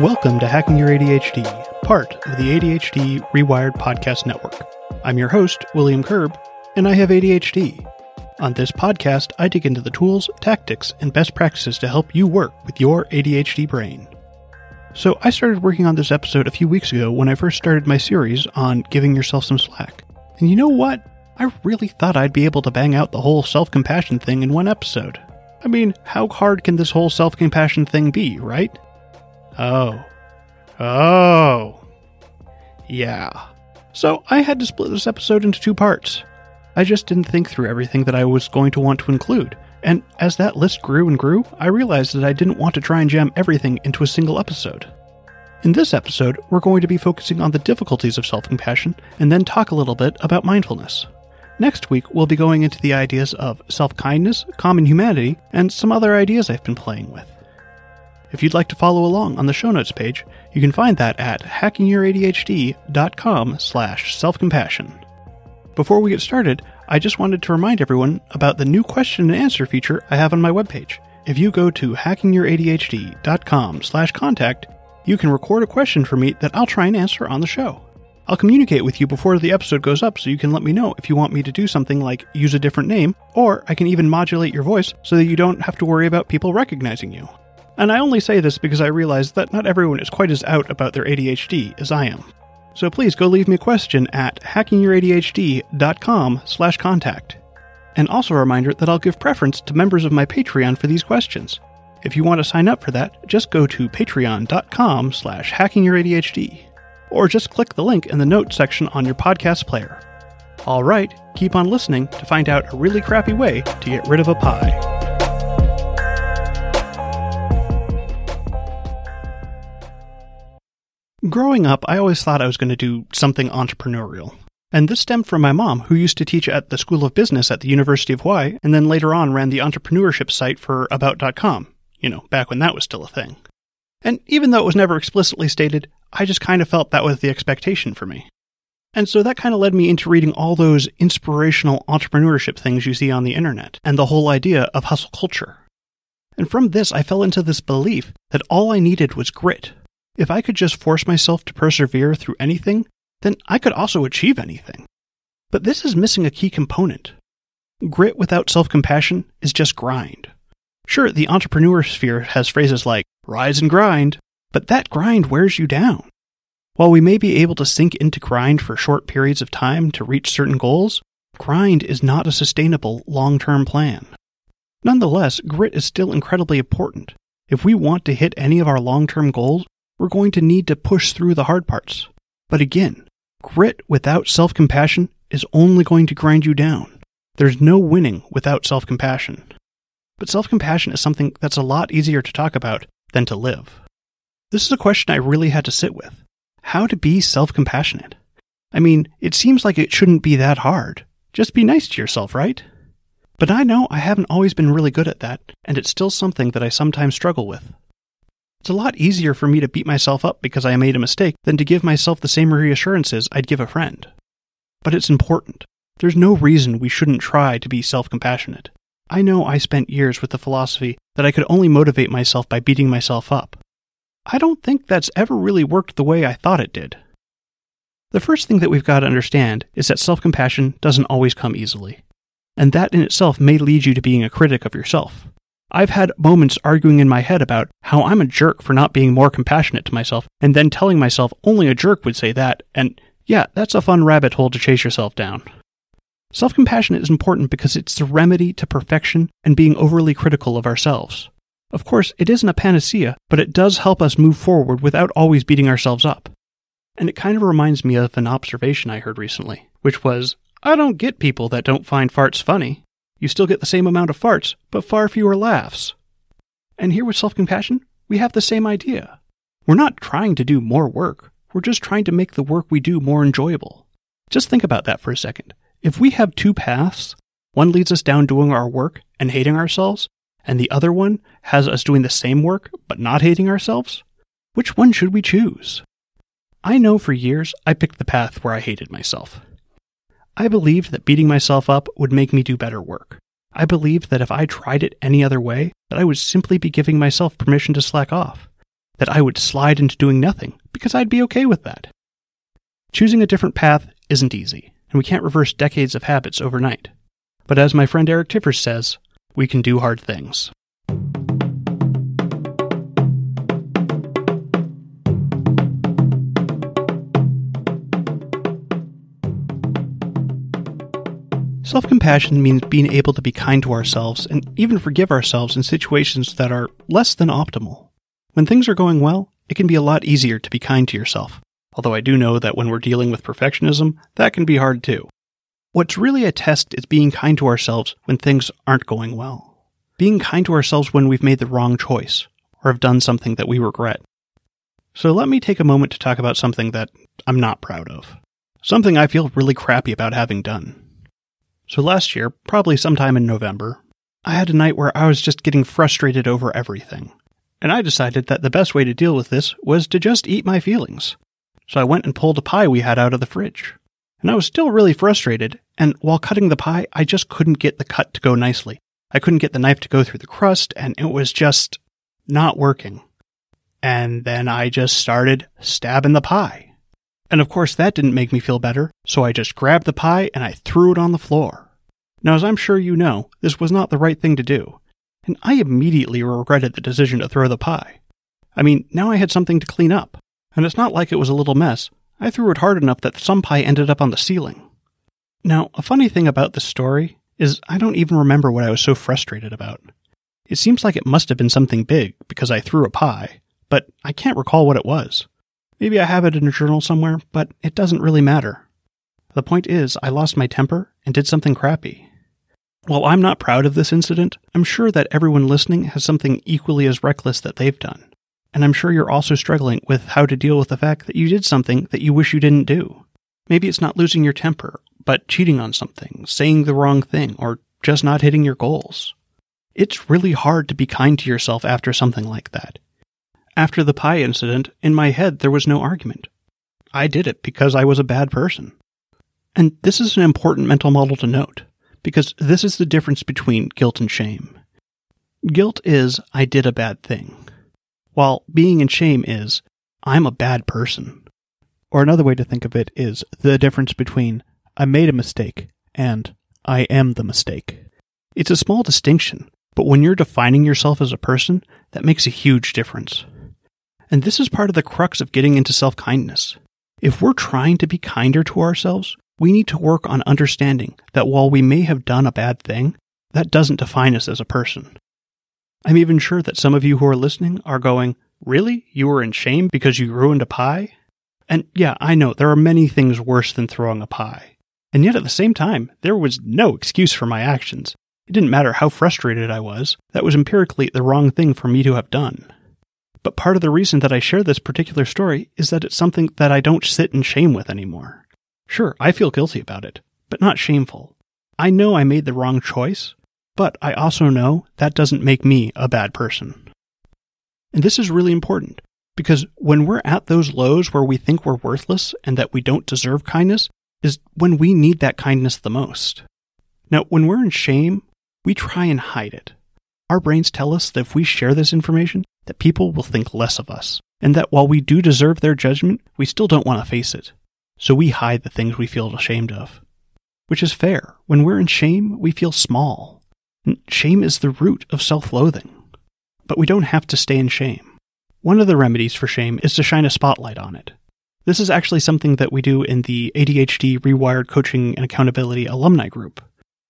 Welcome to Hacking Your ADHD, part of the ADHD Rewired Podcast Network. I'm your host, William Curb, and I have ADHD. On this podcast, I dig into the tools, tactics, and best practices to help you work with your ADHD brain. So, I started working on this episode a few weeks ago when I first started my series on giving yourself some slack. And you know what? I really thought I'd be able to bang out the whole self compassion thing in one episode. I mean, how hard can this whole self compassion thing be, right? Oh. Oh. Yeah. So I had to split this episode into two parts. I just didn't think through everything that I was going to want to include, and as that list grew and grew, I realized that I didn't want to try and jam everything into a single episode. In this episode, we're going to be focusing on the difficulties of self compassion and then talk a little bit about mindfulness. Next week, we'll be going into the ideas of self kindness, common humanity, and some other ideas I've been playing with. If you'd like to follow along on the show notes page, you can find that at hackingyouradhd.com slash self-compassion. Before we get started, I just wanted to remind everyone about the new question and answer feature I have on my webpage. If you go to hackingyouradhd.com slash contact, you can record a question for me that I'll try and answer on the show. I'll communicate with you before the episode goes up so you can let me know if you want me to do something like use a different name, or I can even modulate your voice so that you don't have to worry about people recognizing you. And I only say this because I realize that not everyone is quite as out about their ADHD as I am. So please go leave me a question at hackingyouradhd.com slash contact. And also a reminder that I'll give preference to members of my Patreon for these questions. If you want to sign up for that, just go to patreon.com slash hackingyouradhd. Or just click the link in the notes section on your podcast player. Alright, keep on listening to find out a really crappy way to get rid of a pie. Growing up, I always thought I was going to do something entrepreneurial. And this stemmed from my mom, who used to teach at the School of Business at the University of Hawaii, and then later on ran the entrepreneurship site for About.com, you know, back when that was still a thing. And even though it was never explicitly stated, I just kind of felt that was the expectation for me. And so that kind of led me into reading all those inspirational entrepreneurship things you see on the internet, and the whole idea of hustle culture. And from this, I fell into this belief that all I needed was grit, if I could just force myself to persevere through anything, then I could also achieve anything. But this is missing a key component. Grit without self compassion is just grind. Sure, the entrepreneur sphere has phrases like rise and grind, but that grind wears you down. While we may be able to sink into grind for short periods of time to reach certain goals, grind is not a sustainable long term plan. Nonetheless, grit is still incredibly important. If we want to hit any of our long term goals, we're going to need to push through the hard parts. But again, grit without self compassion is only going to grind you down. There's no winning without self compassion. But self compassion is something that's a lot easier to talk about than to live. This is a question I really had to sit with. How to be self compassionate? I mean, it seems like it shouldn't be that hard. Just be nice to yourself, right? But I know I haven't always been really good at that, and it's still something that I sometimes struggle with. It's a lot easier for me to beat myself up because I made a mistake than to give myself the same reassurances I'd give a friend. But it's important. There's no reason we shouldn't try to be self compassionate. I know I spent years with the philosophy that I could only motivate myself by beating myself up. I don't think that's ever really worked the way I thought it did. The first thing that we've got to understand is that self compassion doesn't always come easily. And that in itself may lead you to being a critic of yourself. I've had moments arguing in my head about how I'm a jerk for not being more compassionate to myself, and then telling myself only a jerk would say that, and yeah, that's a fun rabbit hole to chase yourself down. Self compassion is important because it's the remedy to perfection and being overly critical of ourselves. Of course, it isn't a panacea, but it does help us move forward without always beating ourselves up. And it kind of reminds me of an observation I heard recently, which was I don't get people that don't find farts funny. You still get the same amount of farts, but far fewer laughs. And here with self compassion, we have the same idea. We're not trying to do more work, we're just trying to make the work we do more enjoyable. Just think about that for a second. If we have two paths, one leads us down doing our work and hating ourselves, and the other one has us doing the same work but not hating ourselves, which one should we choose? I know for years I picked the path where I hated myself. I believed that beating myself up would make me do better work. I believed that if I tried it any other way, that I would simply be giving myself permission to slack off. that I would slide into doing nothing because I'd be okay with that. Choosing a different path isn't easy, and we can't reverse decades of habits overnight. But as my friend Eric Tivers says, we can do hard things. Self compassion means being able to be kind to ourselves and even forgive ourselves in situations that are less than optimal. When things are going well, it can be a lot easier to be kind to yourself, although I do know that when we're dealing with perfectionism, that can be hard too. What's really a test is being kind to ourselves when things aren't going well. Being kind to ourselves when we've made the wrong choice or have done something that we regret. So let me take a moment to talk about something that I'm not proud of. Something I feel really crappy about having done. So last year, probably sometime in November, I had a night where I was just getting frustrated over everything. And I decided that the best way to deal with this was to just eat my feelings. So I went and pulled a pie we had out of the fridge. And I was still really frustrated, and while cutting the pie, I just couldn't get the cut to go nicely. I couldn't get the knife to go through the crust, and it was just not working. And then I just started stabbing the pie. And of course, that didn't make me feel better, so I just grabbed the pie and I threw it on the floor. Now, as I'm sure you know, this was not the right thing to do, and I immediately regretted the decision to throw the pie. I mean, now I had something to clean up, and it's not like it was a little mess. I threw it hard enough that some pie ended up on the ceiling. Now, a funny thing about this story is I don't even remember what I was so frustrated about. It seems like it must have been something big because I threw a pie, but I can't recall what it was. Maybe I have it in a journal somewhere, but it doesn't really matter. The point is, I lost my temper and did something crappy. While I'm not proud of this incident, I'm sure that everyone listening has something equally as reckless that they've done. And I'm sure you're also struggling with how to deal with the fact that you did something that you wish you didn't do. Maybe it's not losing your temper, but cheating on something, saying the wrong thing, or just not hitting your goals. It's really hard to be kind to yourself after something like that. After the pie incident, in my head there was no argument. I did it because I was a bad person. And this is an important mental model to note, because this is the difference between guilt and shame. Guilt is, I did a bad thing, while being in shame is, I'm a bad person. Or another way to think of it is the difference between, I made a mistake and I am the mistake. It's a small distinction, but when you're defining yourself as a person, that makes a huge difference. And this is part of the crux of getting into self kindness. If we're trying to be kinder to ourselves, we need to work on understanding that while we may have done a bad thing, that doesn't define us as a person. I'm even sure that some of you who are listening are going, Really? You were in shame because you ruined a pie? And yeah, I know there are many things worse than throwing a pie. And yet at the same time, there was no excuse for my actions. It didn't matter how frustrated I was, that was empirically the wrong thing for me to have done. But part of the reason that I share this particular story is that it's something that I don't sit in shame with anymore. Sure, I feel guilty about it, but not shameful. I know I made the wrong choice, but I also know that doesn't make me a bad person. And this is really important because when we're at those lows where we think we're worthless and that we don't deserve kindness, is when we need that kindness the most. Now, when we're in shame, we try and hide it. Our brains tell us that if we share this information, that people will think less of us, and that while we do deserve their judgment, we still don't want to face it. So we hide the things we feel ashamed of. Which is fair. When we're in shame, we feel small. And shame is the root of self loathing. But we don't have to stay in shame. One of the remedies for shame is to shine a spotlight on it. This is actually something that we do in the ADHD Rewired Coaching and Accountability Alumni Group,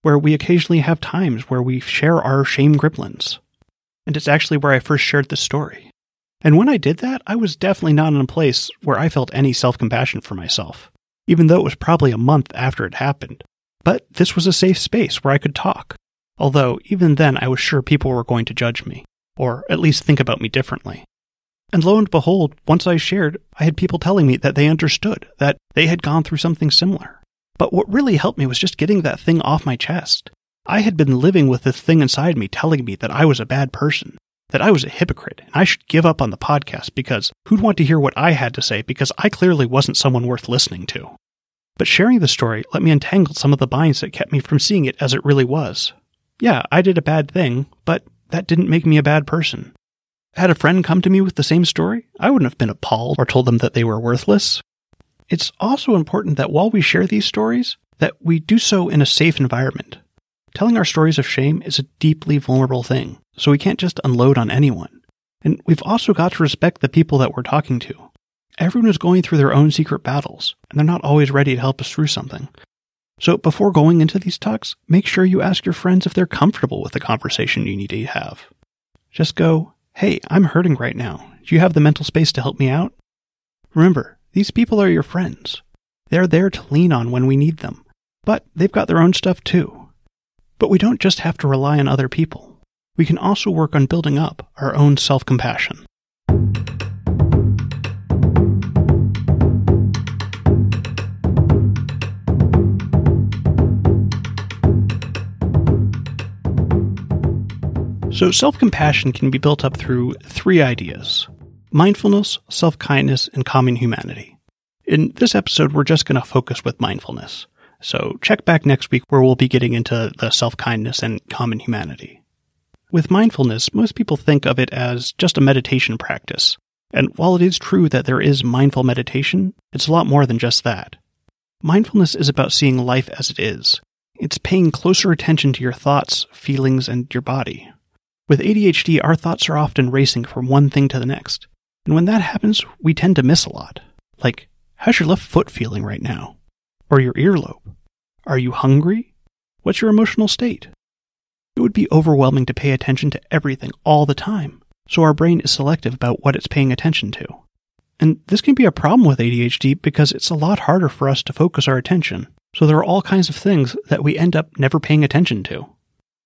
where we occasionally have times where we share our shame gremlins and it's actually where I first shared the story. And when I did that, I was definitely not in a place where I felt any self compassion for myself, even though it was probably a month after it happened. But this was a safe space where I could talk, although even then I was sure people were going to judge me, or at least think about me differently. And lo and behold, once I shared, I had people telling me that they understood, that they had gone through something similar. But what really helped me was just getting that thing off my chest. I had been living with this thing inside me telling me that I was a bad person, that I was a hypocrite, and I should give up on the podcast because who'd want to hear what I had to say because I clearly wasn't someone worth listening to. But sharing the story let me untangle some of the binds that kept me from seeing it as it really was. Yeah, I did a bad thing, but that didn't make me a bad person. Had a friend come to me with the same story, I wouldn't have been appalled or told them that they were worthless. It's also important that while we share these stories, that we do so in a safe environment. Telling our stories of shame is a deeply vulnerable thing, so we can't just unload on anyone. And we've also got to respect the people that we're talking to. Everyone is going through their own secret battles, and they're not always ready to help us through something. So before going into these talks, make sure you ask your friends if they're comfortable with the conversation you need to have. Just go, hey, I'm hurting right now. Do you have the mental space to help me out? Remember, these people are your friends. They're there to lean on when we need them, but they've got their own stuff too. But we don't just have to rely on other people. We can also work on building up our own self compassion. So, self compassion can be built up through three ideas mindfulness, self kindness, and common humanity. In this episode, we're just going to focus with mindfulness. So, check back next week where we'll be getting into the self kindness and common humanity. With mindfulness, most people think of it as just a meditation practice. And while it is true that there is mindful meditation, it's a lot more than just that. Mindfulness is about seeing life as it is. It's paying closer attention to your thoughts, feelings, and your body. With ADHD, our thoughts are often racing from one thing to the next. And when that happens, we tend to miss a lot. Like, how's your left foot feeling right now? Or your earlobe? Are you hungry? What's your emotional state? It would be overwhelming to pay attention to everything all the time, so our brain is selective about what it's paying attention to. And this can be a problem with ADHD because it's a lot harder for us to focus our attention, so there are all kinds of things that we end up never paying attention to.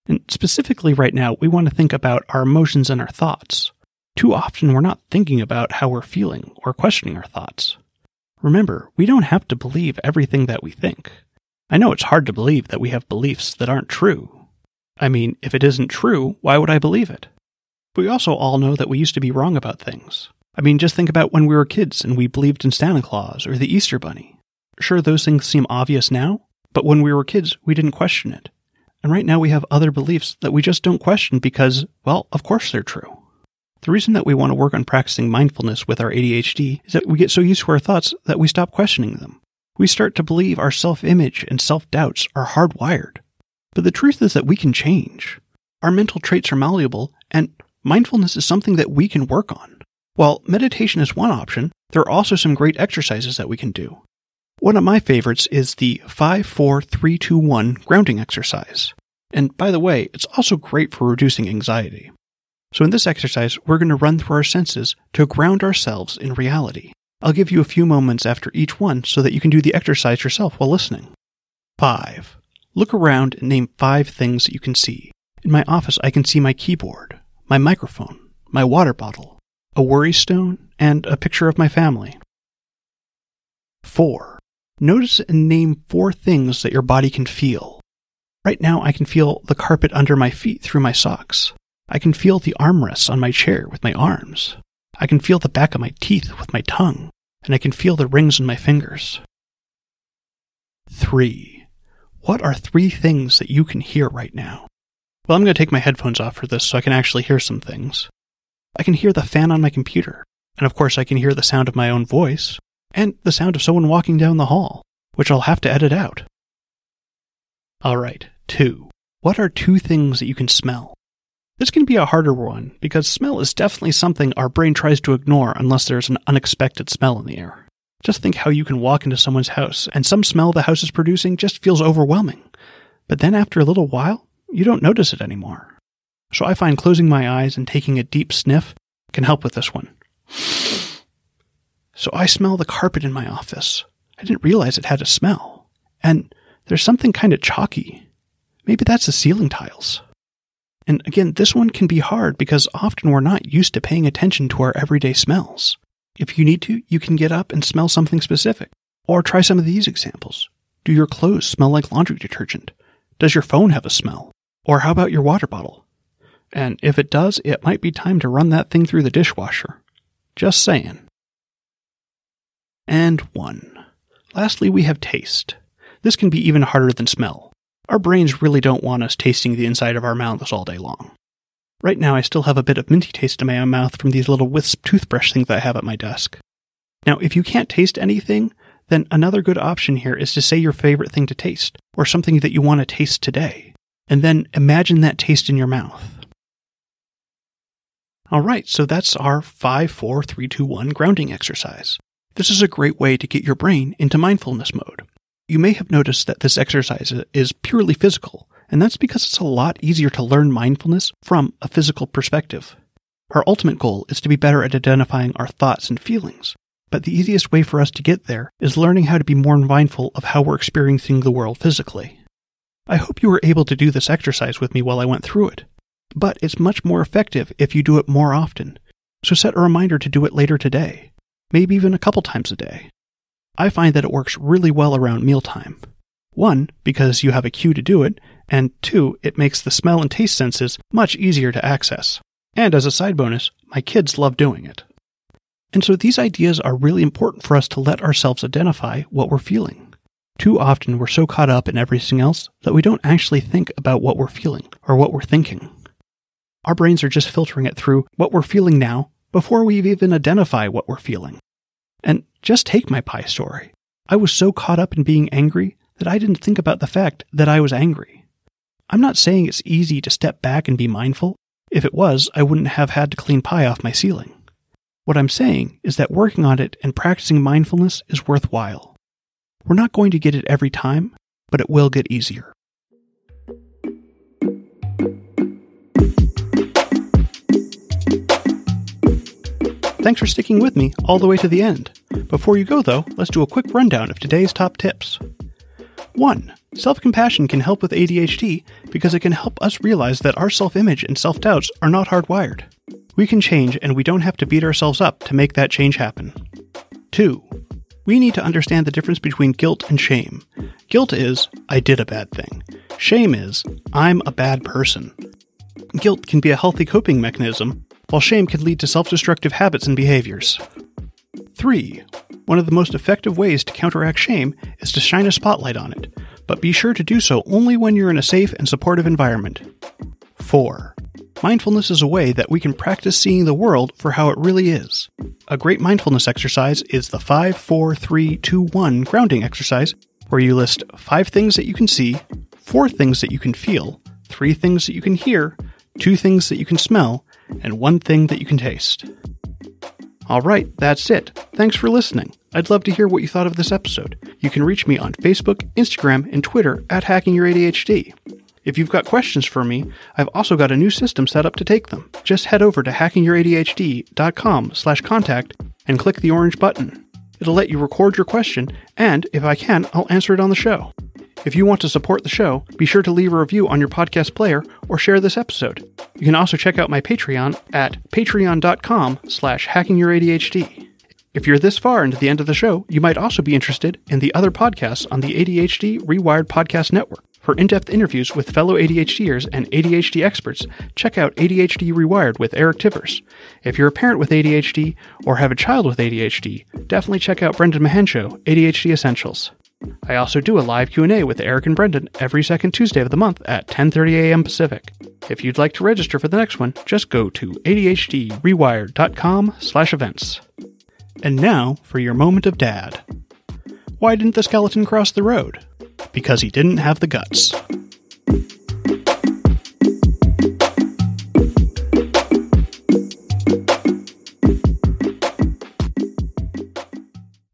And specifically, right now, we want to think about our emotions and our thoughts. Too often, we're not thinking about how we're feeling or questioning our thoughts. Remember, we don't have to believe everything that we think. I know it's hard to believe that we have beliefs that aren't true. I mean, if it isn't true, why would I believe it? But we also all know that we used to be wrong about things. I mean, just think about when we were kids and we believed in Santa Claus or the Easter Bunny. Sure, those things seem obvious now, but when we were kids, we didn't question it. And right now we have other beliefs that we just don't question because, well, of course they're true. The reason that we want to work on practicing mindfulness with our ADHD is that we get so used to our thoughts that we stop questioning them. We start to believe our self image and self doubts are hardwired. But the truth is that we can change. Our mental traits are malleable, and mindfulness is something that we can work on. While meditation is one option, there are also some great exercises that we can do. One of my favorites is the 54321 grounding exercise. And by the way, it's also great for reducing anxiety. So in this exercise, we're going to run through our senses to ground ourselves in reality. I'll give you a few moments after each one so that you can do the exercise yourself while listening. 5. Look around and name five things that you can see. In my office, I can see my keyboard, my microphone, my water bottle, a worry stone, and a picture of my family. 4. Notice and name four things that your body can feel. Right now, I can feel the carpet under my feet through my socks. I can feel the armrests on my chair with my arms. I can feel the back of my teeth with my tongue, and I can feel the rings in my fingers. 3. What are three things that you can hear right now? Well, I'm going to take my headphones off for this so I can actually hear some things. I can hear the fan on my computer, and of course, I can hear the sound of my own voice, and the sound of someone walking down the hall, which I'll have to edit out. Alright, two. What are two things that you can smell? This can be a harder one because smell is definitely something our brain tries to ignore unless there's an unexpected smell in the air. Just think how you can walk into someone's house and some smell the house is producing just feels overwhelming. But then after a little while, you don't notice it anymore. So I find closing my eyes and taking a deep sniff can help with this one. So I smell the carpet in my office. I didn't realize it had a smell. And there's something kind of chalky. Maybe that's the ceiling tiles. And again, this one can be hard because often we're not used to paying attention to our everyday smells. If you need to, you can get up and smell something specific. Or try some of these examples. Do your clothes smell like laundry detergent? Does your phone have a smell? Or how about your water bottle? And if it does, it might be time to run that thing through the dishwasher. Just saying and 1. Lastly, we have taste. This can be even harder than smell. Our brains really don't want us tasting the inside of our mouths all day long. Right now, I still have a bit of minty taste in my mouth from these little wisp toothbrush things I have at my desk. Now, if you can't taste anything, then another good option here is to say your favorite thing to taste, or something that you want to taste today, and then imagine that taste in your mouth. Alright, so that's our 5 4 3 2 1 grounding exercise. This is a great way to get your brain into mindfulness mode. You may have noticed that this exercise is purely physical, and that's because it's a lot easier to learn mindfulness from a physical perspective. Our ultimate goal is to be better at identifying our thoughts and feelings, but the easiest way for us to get there is learning how to be more mindful of how we're experiencing the world physically. I hope you were able to do this exercise with me while I went through it, but it's much more effective if you do it more often, so set a reminder to do it later today maybe even a couple times a day. I find that it works really well around mealtime. One, because you have a cue to do it, and two, it makes the smell and taste senses much easier to access. And as a side bonus, my kids love doing it. And so these ideas are really important for us to let ourselves identify what we're feeling. Too often we're so caught up in everything else that we don't actually think about what we're feeling or what we're thinking. Our brains are just filtering it through what we're feeling now before we even identify what we're feeling. And just take my pie story. I was so caught up in being angry that I didn't think about the fact that I was angry. I'm not saying it's easy to step back and be mindful. If it was, I wouldn't have had to clean pie off my ceiling. What I'm saying is that working on it and practicing mindfulness is worthwhile. We're not going to get it every time, but it will get easier. Thanks for sticking with me all the way to the end. Before you go, though, let's do a quick rundown of today's top tips. 1. Self compassion can help with ADHD because it can help us realize that our self image and self doubts are not hardwired. We can change and we don't have to beat ourselves up to make that change happen. 2. We need to understand the difference between guilt and shame. Guilt is, I did a bad thing. Shame is, I'm a bad person. Guilt can be a healthy coping mechanism, while shame can lead to self destructive habits and behaviors. 3. One of the most effective ways to counteract shame is to shine a spotlight on it, but be sure to do so only when you're in a safe and supportive environment. 4. Mindfulness is a way that we can practice seeing the world for how it really is. A great mindfulness exercise is the 5 4 3 2 1 grounding exercise, where you list 5 things that you can see, 4 things that you can feel, 3 things that you can hear, 2 things that you can smell, and one thing that you can taste. All right, that's it. Thanks for listening. I'd love to hear what you thought of this episode. You can reach me on Facebook, Instagram, and Twitter at Hacking Your ADHD. If you've got questions for me, I've also got a new system set up to take them. Just head over to hackingyouradhd.com slash contact and click the orange button. It'll let you record your question, and if I can, I'll answer it on the show. If you want to support the show, be sure to leave a review on your podcast player or share this episode. You can also check out my Patreon at patreon.com slash hackingyouradhd. If you're this far into the end of the show, you might also be interested in the other podcasts on the ADHD Rewired Podcast Network. For in depth interviews with fellow ADHDers and ADHD experts, check out ADHD Rewired with Eric Tivers. If you're a parent with ADHD or have a child with ADHD, definitely check out Brendan Mahan Show, ADHD Essentials. I also do a live Q&A with Eric and Brendan every second Tuesday of the month at 10:30 a.m. Pacific. If you'd like to register for the next one, just go to adhdrewired.com/events. And now for your moment of dad. Why didn't the skeleton cross the road? Because he didn't have the guts.